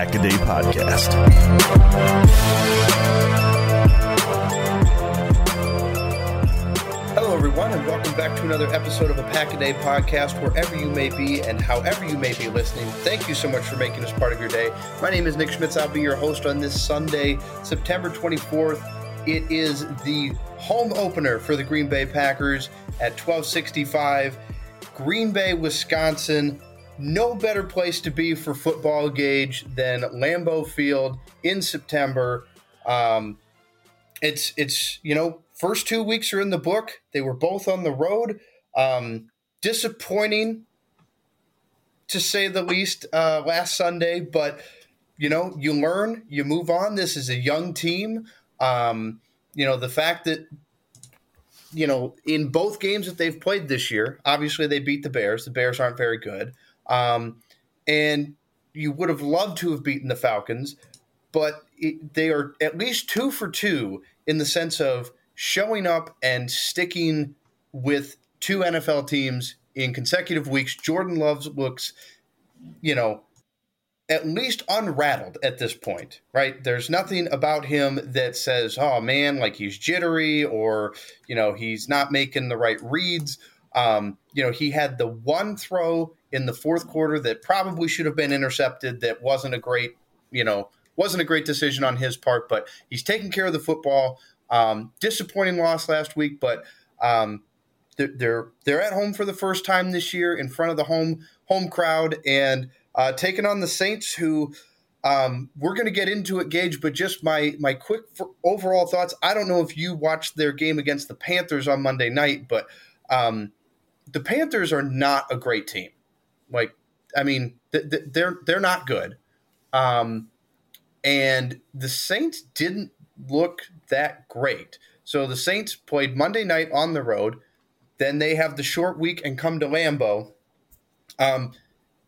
This is the Pack a Day Podcast. Hello, everyone, and welcome back to another episode of the Pack a Day podcast, wherever you may be and however you may be listening. Thank you so much for making us part of your day. My name is Nick Schmitz. I'll be your host on this Sunday, September 24th. It is the home opener for the Green Bay Packers at 1265. Green Bay, Wisconsin. No better place to be for football Gage than Lambeau Field in September. Um, it's it's you know first two weeks are in the book. They were both on the road. Um, disappointing to say the least uh, last Sunday, but you know you learn, you move on. This is a young team. Um, you know, the fact that, you know, in both games that they've played this year, obviously they beat the Bears. The Bears aren't very good. Um, and you would have loved to have beaten the Falcons, but it, they are at least two for two in the sense of showing up and sticking with two NFL teams in consecutive weeks. Jordan Love looks, you know, at least unrattled at this point, right? There's nothing about him that says, oh man, like he's jittery or, you know, he's not making the right reads. Um, you know, he had the one throw in the fourth quarter that probably should have been intercepted that wasn't a great, you know, wasn't a great decision on his part, but he's taking care of the football. Um, disappointing loss last week, but um, they're, they're at home for the first time this year in front of the home home crowd and uh, taking on the Saints, who um, we're going to get into it, Gage. But just my my quick overall thoughts. I don't know if you watched their game against the Panthers on Monday night, but um, the Panthers are not a great team. Like, I mean, th- th- they're they're not good. Um, and the Saints didn't look that great. So the Saints played Monday night on the road. Then they have the short week and come to Lambeau. Um,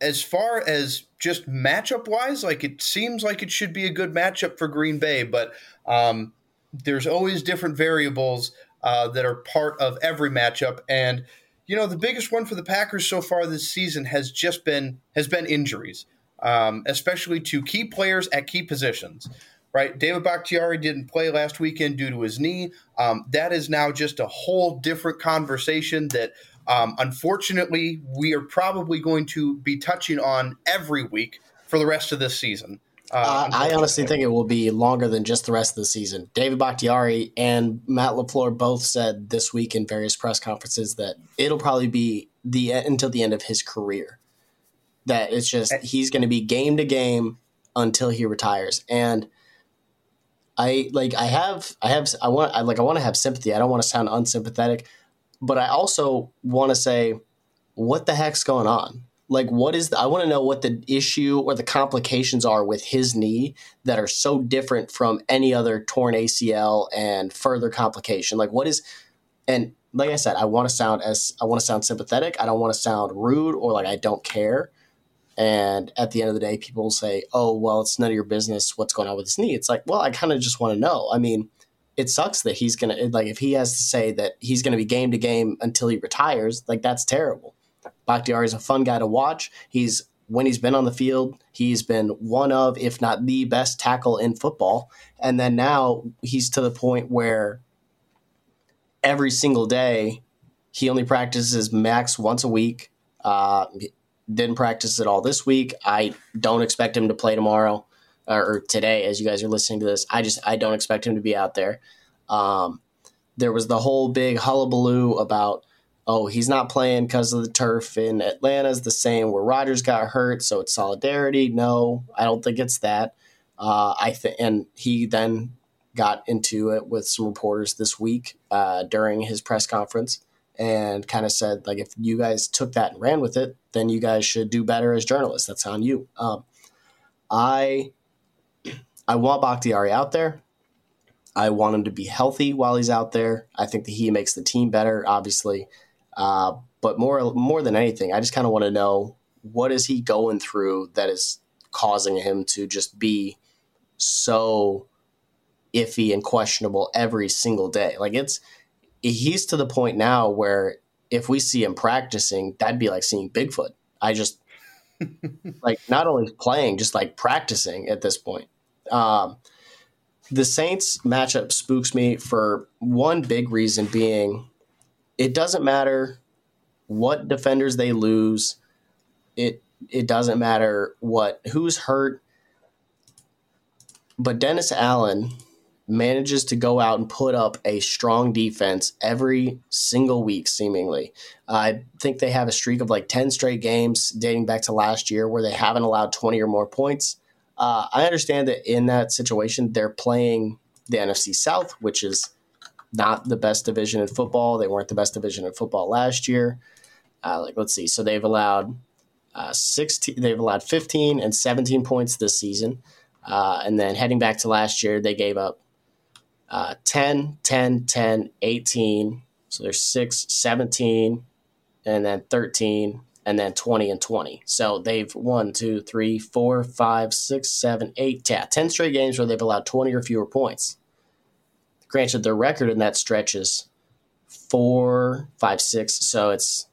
as far as just matchup wise, like it seems like it should be a good matchup for Green Bay, but um, there's always different variables uh, that are part of every matchup. And you know, the biggest one for the Packers so far this season has just been has been injuries, um, especially to key players at key positions. Right, David Bakhtiari didn't play last weekend due to his knee. Um, that is now just a whole different conversation that um, unfortunately, we are probably going to be touching on every week for the rest of this season. Uh, I honestly think it will be longer than just the rest of the season. David Bakhtiari and Matt LaFleur both said this week in various press conferences that it'll probably be the until the end of his career. That it's just he's going to be game to game until he retires. And I like I have I have I want I like I want to have sympathy. I don't want to sound unsympathetic but I also want to say, what the heck's going on? Like, what is the, I want to know what the issue or the complications are with his knee that are so different from any other torn ACL and further complication. Like, what is, and like I said, I want to sound as, I want to sound sympathetic. I don't want to sound rude or like I don't care. And at the end of the day, people will say, oh, well, it's none of your business what's going on with his knee. It's like, well, I kind of just want to know. I mean, it sucks that he's gonna like if he has to say that he's gonna be game to game until he retires, like that's terrible. Bakhtiari is a fun guy to watch. He's when he's been on the field, he's been one of, if not the best tackle in football. And then now he's to the point where every single day he only practices max once a week. Uh, didn't practice at all this week. I don't expect him to play tomorrow or, today as you guys are listening to this. I just I don't expect him to be out there. Um, there was the whole big hullabaloo about oh he's not playing because of the turf in Atlanta's the same where Rodgers got hurt, so it's solidarity. No, I don't think it's that. Uh, I think and he then got into it with some reporters this week uh, during his press conference and kind of said like if you guys took that and ran with it then you guys should do better as journalists. That's on you. Um, i i want bakhtiari out there. I want him to be healthy while he's out there. I think that he makes the team better obviously uh, but more more than anything i just kind of want to know what is he going through that is causing him to just be so iffy and questionable every single day like it's he's to the point now where if we see him practicing, that'd be like seeing Bigfoot. I just like not only playing, just like practicing at this point. Um, the Saints matchup spooks me for one big reason being it doesn't matter what defenders they lose. It it doesn't matter what who's hurt. But Dennis Allen manages to go out and put up a strong defense every single week, seemingly. I think they have a streak of like 10 straight games dating back to last year where they haven't allowed 20 or more points. Uh, I understand that in that situation, they're playing the NFC South, which is not the best division in football. They weren't the best division in football last year. Uh, like, let's see. So they've allowed uh, 16, they've allowed 15 and 17 points this season. Uh, and then heading back to last year, they gave up uh, 10, 10, 10, 18. So there's 6, 17, and then 13, and then 20 and 20. So they've won 2, 3, 4, 5, 6, 7, 8, 10, 10 straight games where they've allowed 20 or fewer points. Granted, their record in that stretch is 4, 5, 6. So it's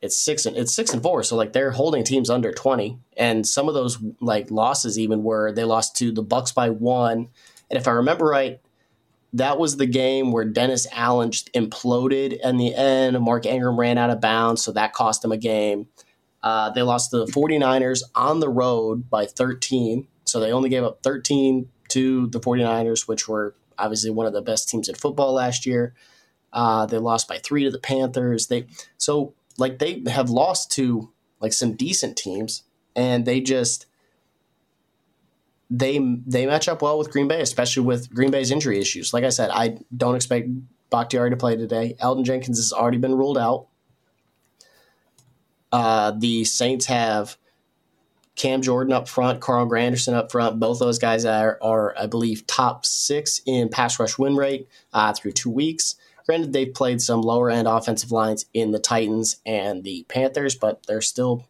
it's six and it's six and four. So like they're holding teams under twenty, and some of those like losses even were they lost to the Bucks by one. And if I remember right, that was the game where Dennis Allen just imploded in the end. Mark Ingram ran out of bounds, so that cost them a game. Uh, they lost the 49ers on the road by 13. So they only gave up 13 to the 49ers, which were obviously one of the best teams in football last year. Uh, they lost by three to the Panthers. They so like they have lost to like some decent teams, and they just they they match up well with Green Bay, especially with Green Bay's injury issues. Like I said, I don't expect Bakhtiari to play today. Elgton Jenkins has already been ruled out. Uh, the Saints have Cam Jordan up front, Carl Granderson up front. Both those guys are, are I believe, top six in pass rush win rate uh, through two weeks. Granted, they've played some lower end offensive lines in the Titans and the Panthers, but they're still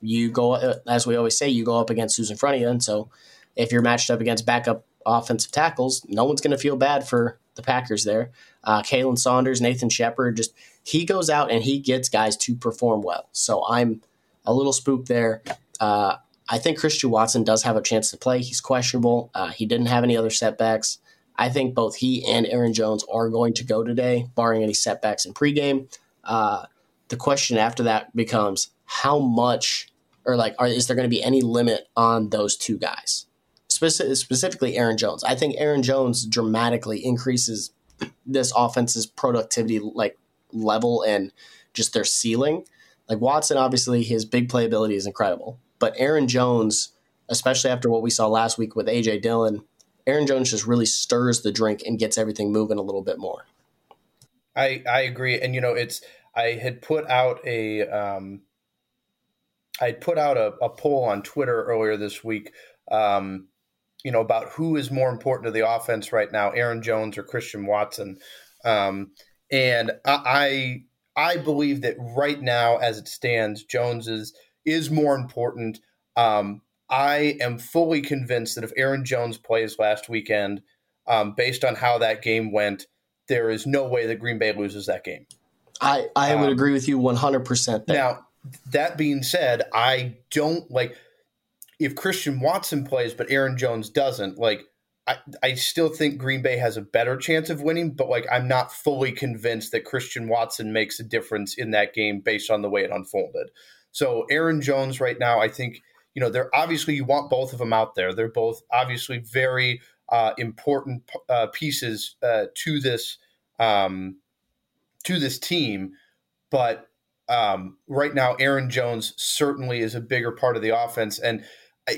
you go as we always say, you go up against who's in front of you, and so if you're matched up against backup offensive tackles, no one's going to feel bad for the Packers there. Uh, Khalen Saunders, Nathan Shepherd, just he goes out and he gets guys to perform well. So I'm a little spooked there. Uh, I think Christian Watson does have a chance to play. He's questionable. Uh, he didn't have any other setbacks. I think both he and Aaron Jones are going to go today, barring any setbacks in pregame. Uh, the question after that becomes how much, or like, are, is there going to be any limit on those two guys? specifically Aaron Jones. I think Aaron Jones dramatically increases this offense's productivity like level and just their ceiling. Like Watson, obviously his big playability is incredible, but Aaron Jones, especially after what we saw last week with AJ Dillon, Aaron Jones just really stirs the drink and gets everything moving a little bit more. I I agree, and you know it's I had put out a um, I had put out a, a poll on Twitter earlier this week um, you know, about who is more important to the offense right now, Aaron Jones or Christian Watson. Um, and I, I believe that right now, as it stands, Jones is is more important. Um, I am fully convinced that if Aaron Jones plays last weekend, um, based on how that game went, there is no way that Green Bay loses that game. I, I would um, agree with you 100% there. Now, that being said, I don't like if Christian Watson plays, but Aaron Jones doesn't, like, I, I still think Green Bay has a better chance of winning, but like I'm not fully convinced that Christian Watson makes a difference in that game based on the way it unfolded. So Aaron Jones right now, I think you know they're obviously you want both of them out there. They're both obviously very uh, important uh, pieces uh, to this um, to this team, but um, right now Aaron Jones certainly is a bigger part of the offense and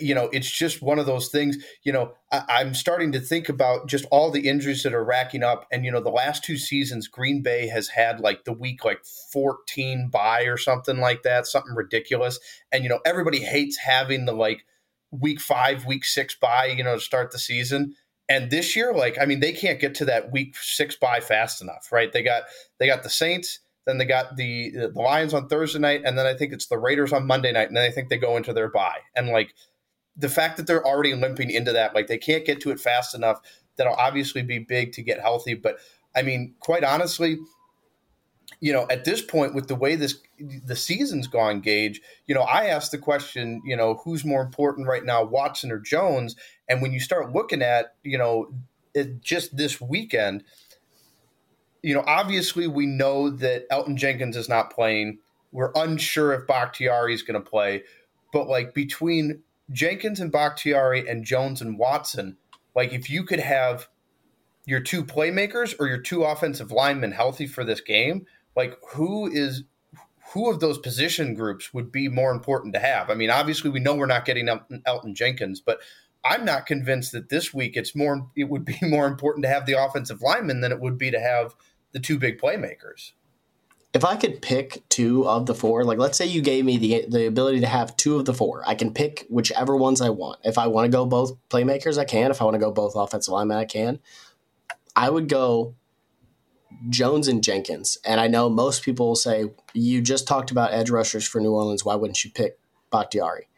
you know, it's just one of those things. You know, I, am starting to think about just all the injuries that are racking up. And, you know, the last two seasons, Green Bay has had like the week like 14 bye or something like that, something ridiculous. And, you know, everybody hates having the like week five, week six bye, you know, to start the season. And this year, like, I mean, they can't get to that week six bye fast enough, right? They got they got the Saints, then they got the the Lions on Thursday night, and then I think it's the Raiders on Monday night, and then I think they go into their bye. And like the fact that they're already limping into that, like they can't get to it fast enough, that'll obviously be big to get healthy. But I mean, quite honestly, you know, at this point, with the way this the season's gone, Gage, you know, I asked the question, you know, who's more important right now, Watson or Jones? And when you start looking at, you know, it, just this weekend, you know, obviously we know that Elgton Jenkins is not playing. We're unsure if Bakhtiari is going to play, but like between Jenkins and Bakhtiari and Jones and Watson, like if you could have your two playmakers or your two offensive linemen healthy for this game, like who is who of those position groups would be more important to have? I mean, obviously we know we're not getting Elgton Jenkins, but I'm not convinced that this week it's more it would be more important to have the offensive lineman than it would be to have the two big playmakers if I could pick two of the four, like let's say you gave me the the ability to have two of the four, I can pick whichever ones I want. If I want to go both playmakers, I can. If I want to go both offensive linemen, I can. I would go Jones and Jenkins. And I know most people will say, you just talked about edge rushers for New Orleans. Why wouldn't you pick Bakhtiari?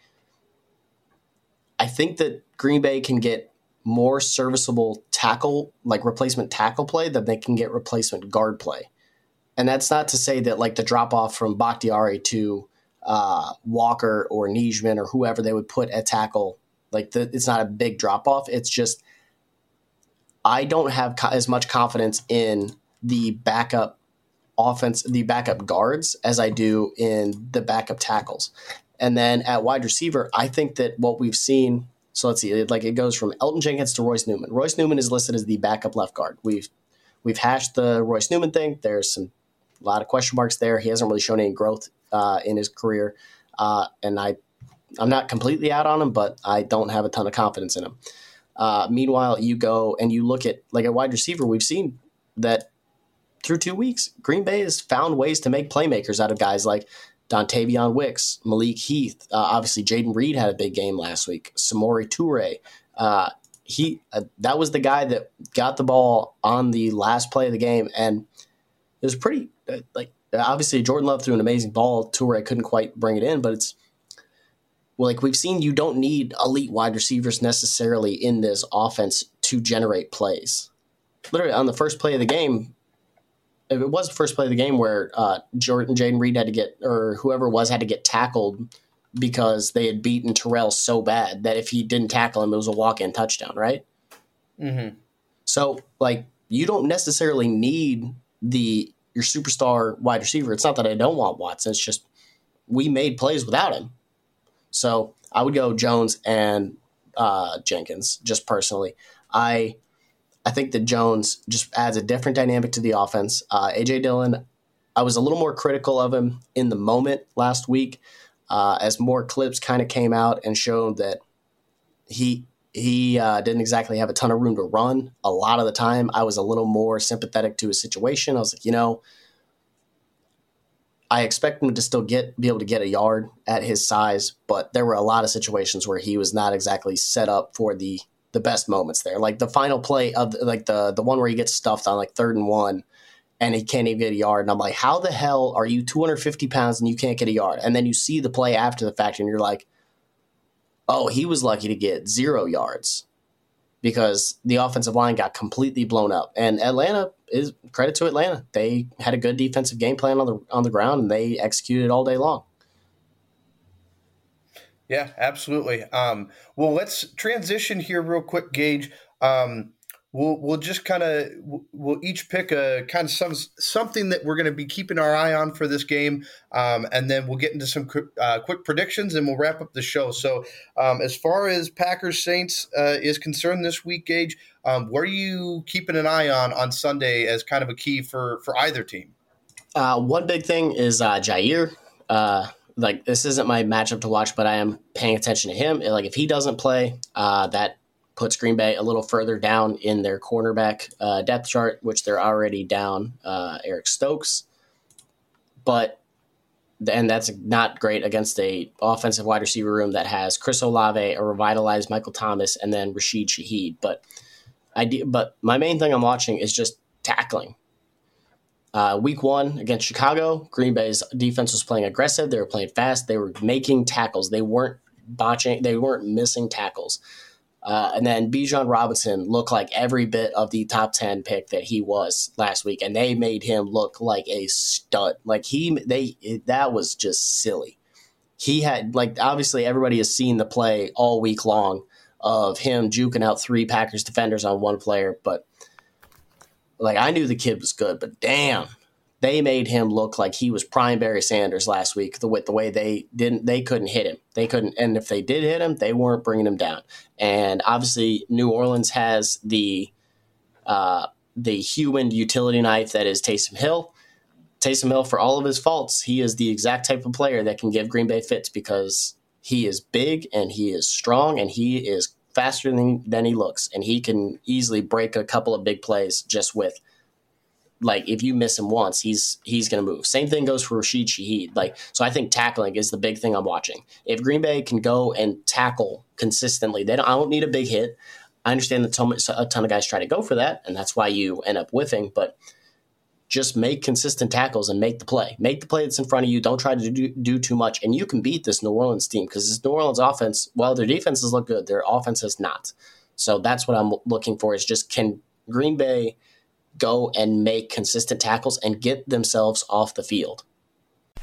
I think that Green Bay can get more serviceable tackle, like replacement tackle play, than they can get replacement guard play. And that's not to say that like the drop off from Bakhtiari to uh, Walker or Nijman or whoever they would put at tackle, like the, it's not a big drop off. It's just I don't have co- as much confidence in the backup offense, the backup guards, as I do in the backup tackles. And then at wide receiver, I think that what we've seen. So let's see, like it goes from Elgton Jenkins to Royce Newman. Royce Newman is listed as the backup left guard. We've we've hashed the Royce Newman thing. There's some a lot of question marks there. He hasn't really shown any growth uh, in his career, uh, and I, I'm not completely out on him, but I don't have a ton of confidence in him. Uh, meanwhile, you go and you look at like a wide receiver. We've seen that through two weeks, Green Bay has found ways to make playmakers out of guys like Dontayvion Wicks, Malik Heath. Uh, obviously, Jayden Reed had a big game last week. Samori Toure. Uh, he uh, that was the guy that got the ball on the last play of the game, and it was pretty like obviously Jordan Love threw an amazing ball to where I couldn't quite bring it in, but it's well, like we've seen, you don't need elite wide receivers necessarily in this offense to generate plays. Literally on the first play of the game, if it was the first play of the game where uh, Jordan Jayden Reed had to get or whoever was had to get tackled because they had beaten Terrell so bad that if he didn't tackle him, it was a walk-in touchdown, right? Mm-hmm. So, like, you don't necessarily need the your superstar wide receiver. It's not that I don't want Watson. It's just we made plays without him. So I would go Jones and uh, Jenkins just personally. I I think that Jones just adds a different dynamic to the offense. Uh, AJ Dillon, I was a little more critical of him in the moment last week, uh, as more clips kind of came out and showed that he he uh, didn't exactly have a ton of room to run a lot of the time. I was a little more sympathetic to his situation. I was like, you know, I expect him to still get be able to get a yard at his size, but there were a lot of situations where he was not exactly set up for the the best moments there. Like the final play of like the the one where he gets stuffed on like third and one and he can't even get a yard. And I'm like, how the hell are you 250 pounds and you can't get a yard? And then you see the play after the fact and you're like, oh, he was lucky to get zero yards because the offensive line got completely blown up. And Atlanta is credit to Atlanta. They had a good defensive game plan on the on the ground and they executed all day long. Yeah, absolutely. Um, well, let's transition here real quick, Gage. Um, we'll we'll just kind of we'll each pick a kind of some something that we're going to be keeping our eye on for this game, um, and then we'll get into some uh, quick predictions and we'll wrap up the show. So, um, as far as Packers Saints uh, is concerned this week, Gage, um, what are you keeping an eye on on Sunday as kind of a key for for either team? Uh, one big thing is uh, Jaire. Uh, like this isn't my matchup to watch, but I am paying attention to him. Like if he doesn't play, uh, that puts Green Bay a little further down in their cornerback uh, depth chart, which they're already down uh, Eric Stokes. But and that's not great against a offensive wide receiver room that has Chris Olave, a revitalized Michael Thomas, and then Rashid Shaheed. But I but my main thing I'm watching is just tackling. Uh, week one against Chicago, Green Bay's defense was playing aggressive. They were playing fast. They were making tackles. They weren't botching. They weren't missing tackles. Uh, and then Bijan Robinson looked like every bit of the top 10 pick that he was last week. And they made him look like a stud. Like he, they, that was just silly. He had, like, obviously everybody has seen the play all week long of him juking out three Packers defenders on one player. But, like, I knew the kid was good, but damn, they made him look like he was prime Barry Sanders last week. The with the way they didn't, they couldn't hit him. They couldn't, and if they did hit him, they weren't bringing him down. And obviously, New Orleans has the uh, the human utility knife that is Taysom Hill. Taysom Hill, for all of his faults, he is the exact type of player that can give Green Bay fits because he is big and he is strong and he is faster than, than he looks, and he can easily break a couple of big plays just with like if you miss him once, he's he's going to move. Same thing goes for Rashid Shaheed. Like so, I think tackling is the big thing I'm watching. If Green Bay can go and tackle consistently, they don't, I don't need a big hit. I understand that a ton of guys try to go for that, and that's why you end up whiffing. But just make consistent tackles and make the play. Make the play that's in front of you. Don't try to do, do too much, and you can beat this New Orleans team because this New Orleans offense, well, their defenses look good, their offense has not. So that's what I'm looking for. Is just can Green Bay go and make consistent tackles and get themselves off the field.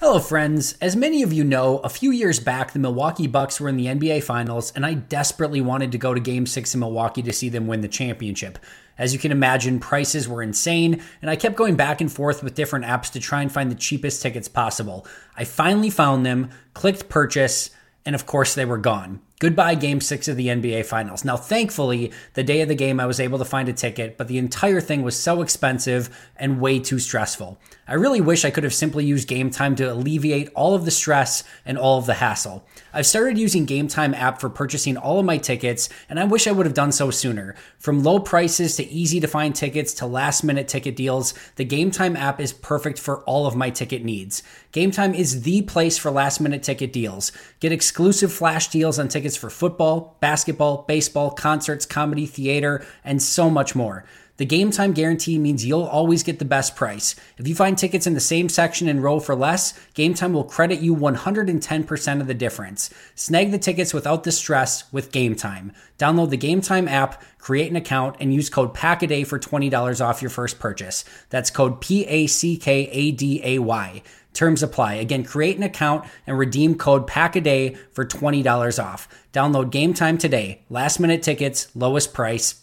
Hello, friends. As many of you know, a few years back, the Milwaukee Bucks were in the NBA Finals, and I desperately wanted to go to Game 6 in Milwaukee to see them win the championship. As you can imagine, prices were insane, and I kept going back and forth with different apps to try and find the cheapest tickets possible. I finally found them, clicked purchase, and of course, they were gone. Goodbye, game six of the NBA Finals. Now, thankfully, the day of the game, I was able to find a ticket, but the entire thing was so expensive and way too stressful. I really wish I could have simply used Game Time to alleviate all of the stress and all of the hassle. I've started using Game Time app for purchasing all of my tickets, and I wish I would have done so sooner. From low prices to easy to find tickets to last minute ticket deals, the Game Time app is perfect for all of my ticket needs. Game Time is the place for last minute ticket deals. Get exclusive flash deals on tickets for football, basketball, baseball, concerts, comedy, theater, and so much more. The game time guarantee means you'll always get the best price. If you find tickets in the same section and row for less, Game Time will credit you 110% of the difference. Snag the tickets without the stress with Game Time. Download the Game Time app, create an account, and use code PACKADAY for $20 off your first purchase. That's code P A C K A D A Y. Terms apply. Again, create an account and redeem code PACKADAY for $20 off. Download Game Time today. Last minute tickets, lowest price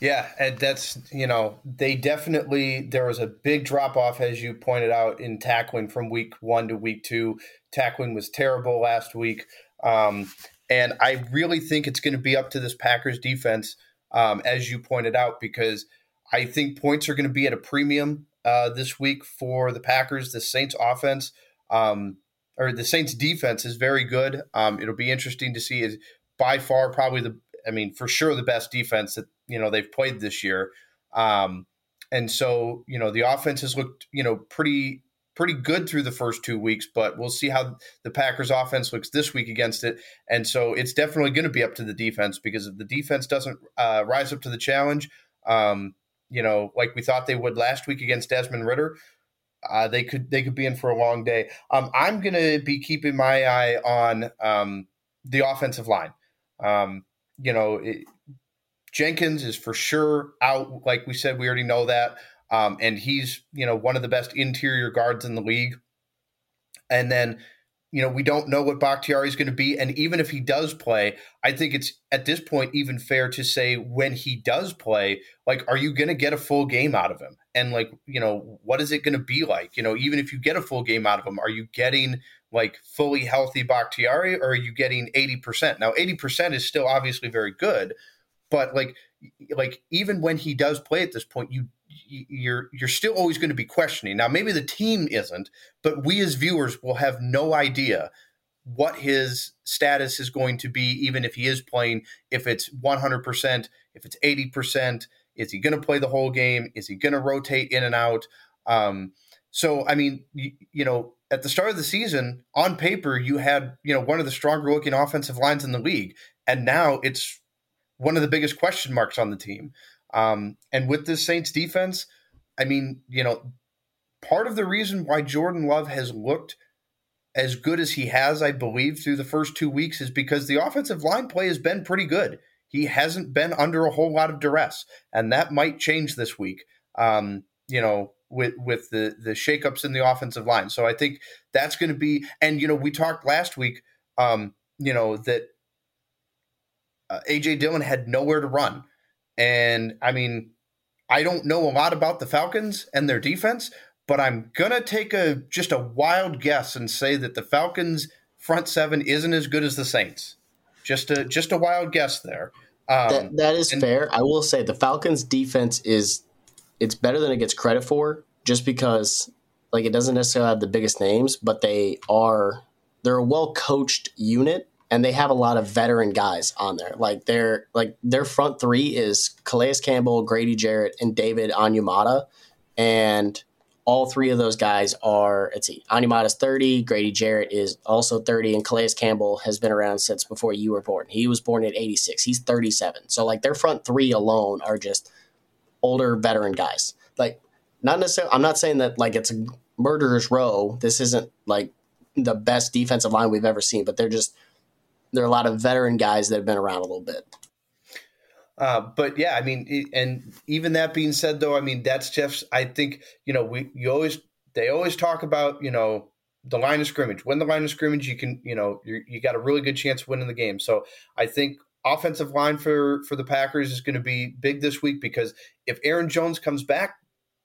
Yeah, and that's you know they definitely there was a big drop off as you pointed out in tackling from week one to week two. Tackling was terrible last week, um, and I really think it's going to be up to this Packers defense, um, as you pointed out, because I think points are going to be at a premium uh, this week for the Packers. The Saints offense um, or the Saints defense is very good. Um, it'll be interesting to see. Is by far probably the I mean, for sure the best defense that you know they've played this year. Um, and so you know the offense has looked you know pretty pretty good through the first two weeks, but we'll see how the Packers offense looks this week against it. And so it's definitely going to be up to the defense because if the defense doesn't uh, rise up to the challenge, um, you know, like we thought they would last week against Desmond Ridder, uh, they could they could be in for a long day. Um, I'm going to be keeping my eye on um, the offensive line. Um, you know, it, Jenkins is for sure out. Like we said, we already know that. Um, and he's, you know, one of the best interior guards in the league. And then, you know, we don't know what Bakhtiari is going to be. And even if he does play, I think it's at this point even fair to say when he does play, like, are you going to get a full game out of him? And like, you know, what is it going to be like? You know, even if you get a full game out of him, are you getting like fully healthy Bakhtiari or are you getting 80%? Now, 80% is still obviously very good, but like like even when he does play at this point, you you're you're still always going to be questioning. Now, maybe the team isn't, but we as viewers will have no idea what his status is going to be, even if he is playing. If it's 100%, if it's 80%, is he going to play the whole game? Is he going to rotate in and out? Um, so, I mean, you, you know, at the start of the season, on paper, you had you know one of the stronger looking offensive lines in the league, and now it's one of the biggest question marks on the team. Um, and with this Saints defense, I mean, you know, part of the reason why Jordan Love has looked as good as he has, I believe, through the first two weeks is because the offensive line play has been pretty good. He hasn't been under a whole lot of duress, and that might change this week. Um, you know, with with the the shakeups in the offensive line. So I think that's going to be. And you know, we talked last week. Um, you know that uh, AJ Dillon had nowhere to run, and I mean, I don't know a lot about the Falcons and their defense, but I'm gonna take a just a wild guess and say that the Falcons front seven isn't as good as the Saints. Just a just a wild guess there. Um, that, that is and, fair. I will say the Falcons defense is it's better than it gets credit for just because like it doesn't necessarily have the biggest names, but they are they're a well coached unit and they have a lot of veteran guys on there. Like their like their front three is Calais Campbell, Grady Jarrett, and David Onyemata, and all three of those guys are let's see, Onyemata's thirty, Grady Jarrett is also thirty, and Calais Campbell has been around since before you were born. He was born at eighty six. He's thirty seven. So like their front three alone are just older veteran guys. Like not necessarily I'm not saying that like it's a murderer's row. This isn't like the best defensive line we've ever seen, but they're just there are a lot of veteran guys that have been around a little bit. Uh, but yeah, I mean, and even that being said, though, I mean that's Jeff's. I think you know we you always they always talk about you know the line of scrimmage. Win the line of scrimmage, you can you know you got a really good chance of winning the game. So I think offensive line for for the Packers is going to be big this week because if Aaron Jones comes back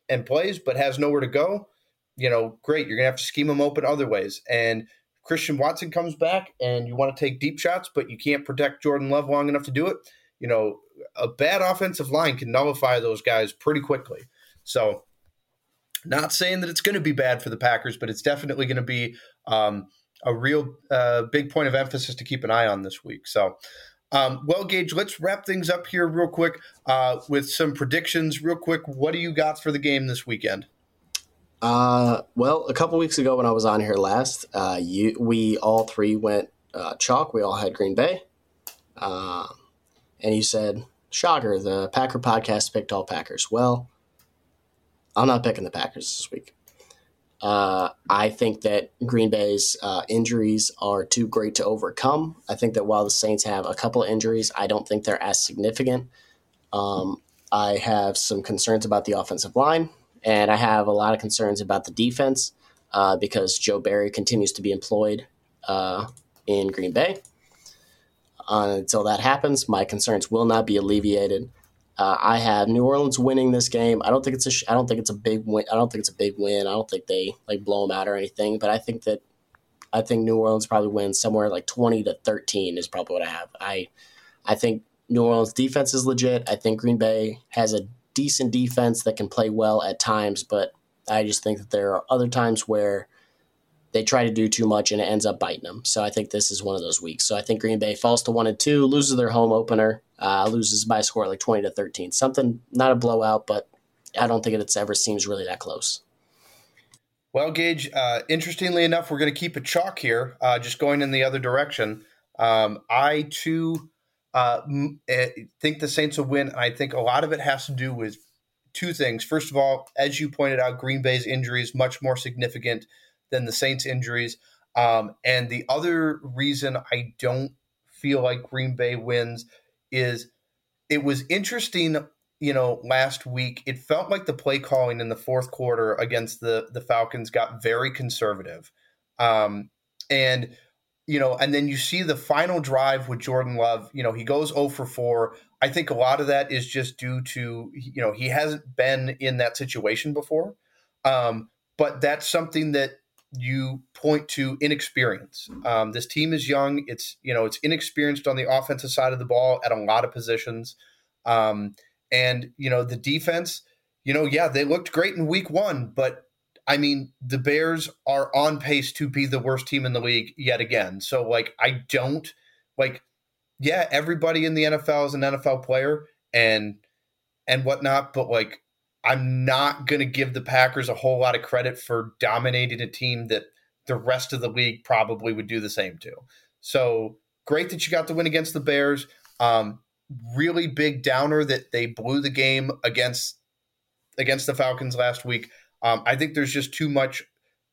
and plays but has nowhere to go, you know, great. You're going to have to scheme him open other ways. And Christian Watson comes back and you want to take deep shots, but you can't protect Jordan Love long enough to do it. You know, a bad offensive line can nullify those guys pretty quickly. So, not saying that it's going to be bad for the Packers, but it's definitely going to be um, a real uh, big point of emphasis to keep an eye on this week. So, um, well, Gage, let's wrap things up here real quick uh, with some predictions. Real quick, what do you got for the game this weekend? Uh, well, a couple weeks ago when I was on here last, uh, you we all three went uh, chalk. We all had Green Bay, uh, and you said shocker. The Packer podcast picked all Packers. Well, I'm not picking the Packers this week. Uh, I think that Green Bay's uh, injuries are too great to overcome. I think that while the Saints have a couple injuries, I don't think they're as significant. Um, I have some concerns about the offensive line, and I have a lot of concerns about the defense uh, because Joe Barry continues to be employed uh, in Green Bay. Uh, until that happens, my concerns will not be alleviated. Uh, I have New Orleans winning this game. I don't think it's a. Sh- I don't think it's a big win. I don't think it's a big win. I don't think they like blow them out or anything. But I think that I think New Orleans probably wins somewhere like twenty to thirteen is probably what I have. I I think New Orleans defense is legit. I think Green Bay has a decent defense that can play well at times, but I just think that there are other times where they try to do too much and it ends up biting them. So I think this is one of those weeks. So I think Green Bay falls to one and two, loses their home opener, uh, loses by a score like twenty to thirteen. Something not a blowout, but I don't think it's ever seems really that close. Well, Gage, uh, interestingly enough, we're going to keep a chalk here, uh, just going in the other direction. Um, I too uh, eh, think the Saints will win. I think a lot of it has to do with two things. First of all, as you pointed out, Green Bay's injury is much more significant than the Saints' injuries. Um, and the other reason I don't feel like Green Bay wins is it was interesting, you know, last week. It felt like the play calling in the fourth quarter against the the Falcons got very conservative. Um, and you know, and then you see the final drive with Jordan Love, you know, he goes 0 for 4. I think a lot of that is just due to, you know, he hasn't been in that situation before. Um, but that's something that you point to inexperience. Um, this team is young. It's you know it's inexperienced on the offensive side of the ball at a lot of positions, um, and you know the defense. You know, yeah, they looked great in week one, but I mean the Bears are on pace to be the worst team in the league yet again. So like I don't like, yeah, everybody in the NFL is an NFL player and and whatnot, but like I'm not to give the Packers a whole lot of credit for dominating a team that the rest of the league probably would do the same to. So great that you got the win against the Bears. Um, really big downer that they blew the game against against the Falcons last week. Um, I think there's just too much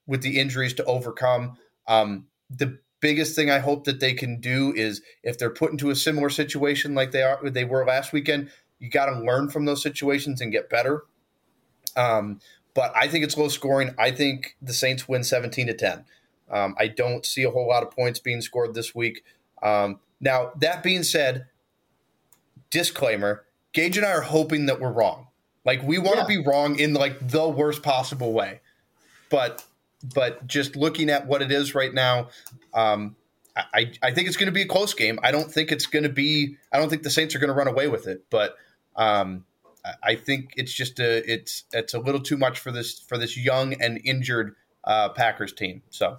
with the injuries to overcome. Um, the biggest thing I hope that they can do is if they're put into a similar situation like they are they were last weekend, you got to learn from those situations and get better. Um, but I think it's low scoring. I think the Saints win 17 to 10. Um, I don't see a whole lot of points being scored this week. Um, now, that being said, disclaimer Gage and I are hoping that we're wrong. Like, we want to yeah. be wrong in like the worst possible way. But but just looking at what it is right now, um, I, I think it's going to be a close game. I don't think it's going to be. I don't think the Saints are going to run away with it. But um, I think it's just a it's it's a little too much for this for this young and injured uh, Packers team. So,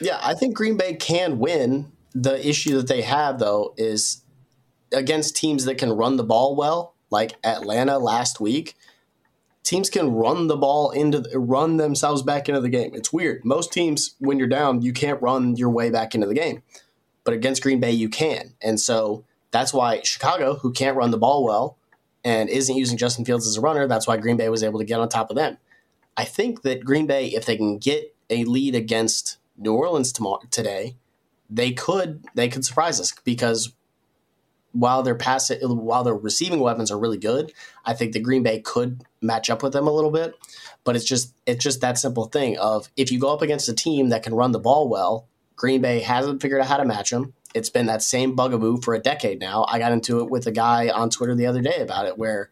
yeah, I think Green Bay can win. The issue that they have though is against teams that can run the ball well, like Atlanta last week. Teams can run the ball into run themselves back into the game. It's weird. Most teams, when you're down, you can't run your way back into the game, but against Green Bay, you can, and so that's why Chicago, who can't run the ball well, and isn't using Justin Fields as a runner. That's why Green Bay was able to get on top of them. I think that Green Bay, if they can get a lead against New Orleans tomorrow, today, they could they could surprise us because while their pass while their receiving weapons are really good, I think the Green Bay could match up with them a little bit. But it's just it's just that simple thing of if you go up against a team that can run the ball well, Green Bay hasn't figured out how to match them it's been that same bugaboo for a decade now. I got into it with a guy on Twitter the other day about it where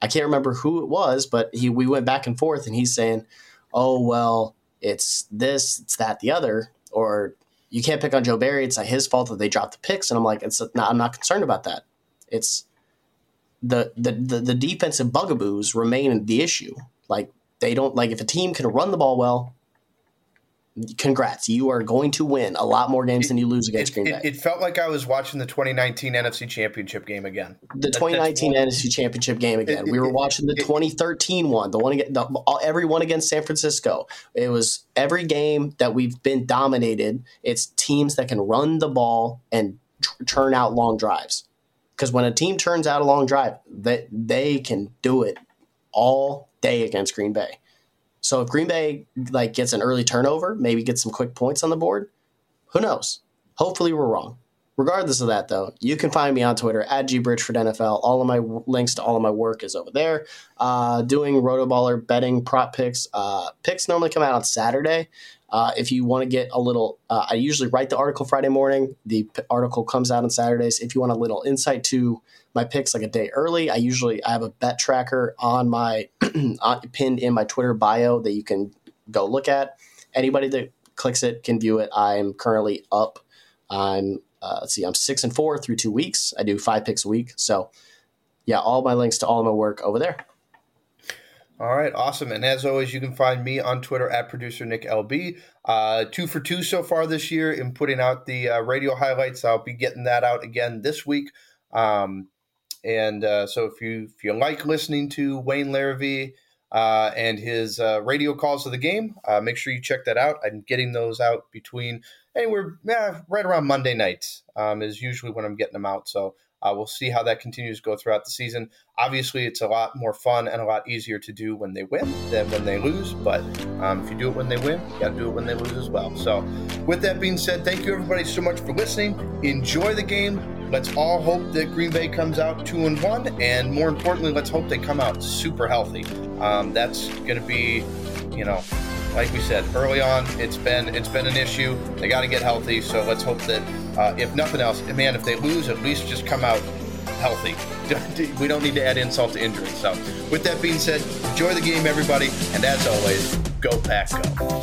I can't remember who it was, but he we went back and forth and he's saying, "Oh, well, it's this, it's that, the other," or you can't pick on Joe Barry. It's not his fault that they dropped the picks. And I'm like, it's not, I'm not concerned about that. It's the, the, the, the defensive bugaboos remain the issue. Like they don't like if a team can run the ball well, congrats. You are going to win a lot more games it, than you lose against it, Green Bay. It, it, felt like I was watching the 2019 NFC Championship game again. The 2019 NFC Championship game again. we were watching the 2013 one, the one against the, every one against San Francisco. It was every game that we've been dominated. It's teams that can run the ball and tr- turn out long drives. Because when a team turns out a long drive, that they, they can do it all day against Green Bay. So if Green Bay like gets an early turnover, maybe get some quick points on the board, who knows? Hopefully we're wrong. Regardless of that, though, you can find me on Twitter at gbridgefordnfl. All of my links to all of my work is over there. Uh, doing rotoballer betting prop picks. Uh, picks normally come out on Saturday. Uh, if you want to get a little, uh, I usually write the article Friday morning. The p- article comes out on Saturdays. If you want a little insight to my picks like a day early, I usually I have a bet tracker on my pinned in my Twitter bio that you can go look at. Anybody that clicks it can view it. I'm currently up. I'm uh, let's see, I'm six and four through two weeks. I do five picks a week. So, yeah, all my links to all my work over there. All right, awesome. And as always, you can find me on Twitter at producer Nick LB. Uh, two for two so far this year in putting out the uh, radio highlights. I'll be getting that out again this week. Um, and uh, so if you if you like listening to Wayne Larrivee uh, and his uh, radio calls of the game, uh, make sure you check that out. I'm getting those out between anywhere yeah, right around Monday nights um, is usually when I'm getting them out. So uh, we'll see how that continues to go throughout the season. Obviously, it's a lot more fun and a lot easier to do when they win than when they lose. But um, if you do it when they win, you got to do it when they lose as well. So, with that being said, thank you everybody so much for listening. Enjoy the game. Let's all hope that Green Bay comes out two and one, and more importantly, let's hope they come out super healthy. Um, that's going to be, you know, like we said early on, it's been it's been an issue. They got to get healthy. So let's hope that uh, if nothing else, man, if they lose, at least just come out healthy. we don't need to add insult to injury. So with that being said, enjoy the game, everybody, and as always, go pack go.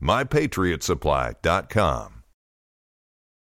mypatriotsupply.com.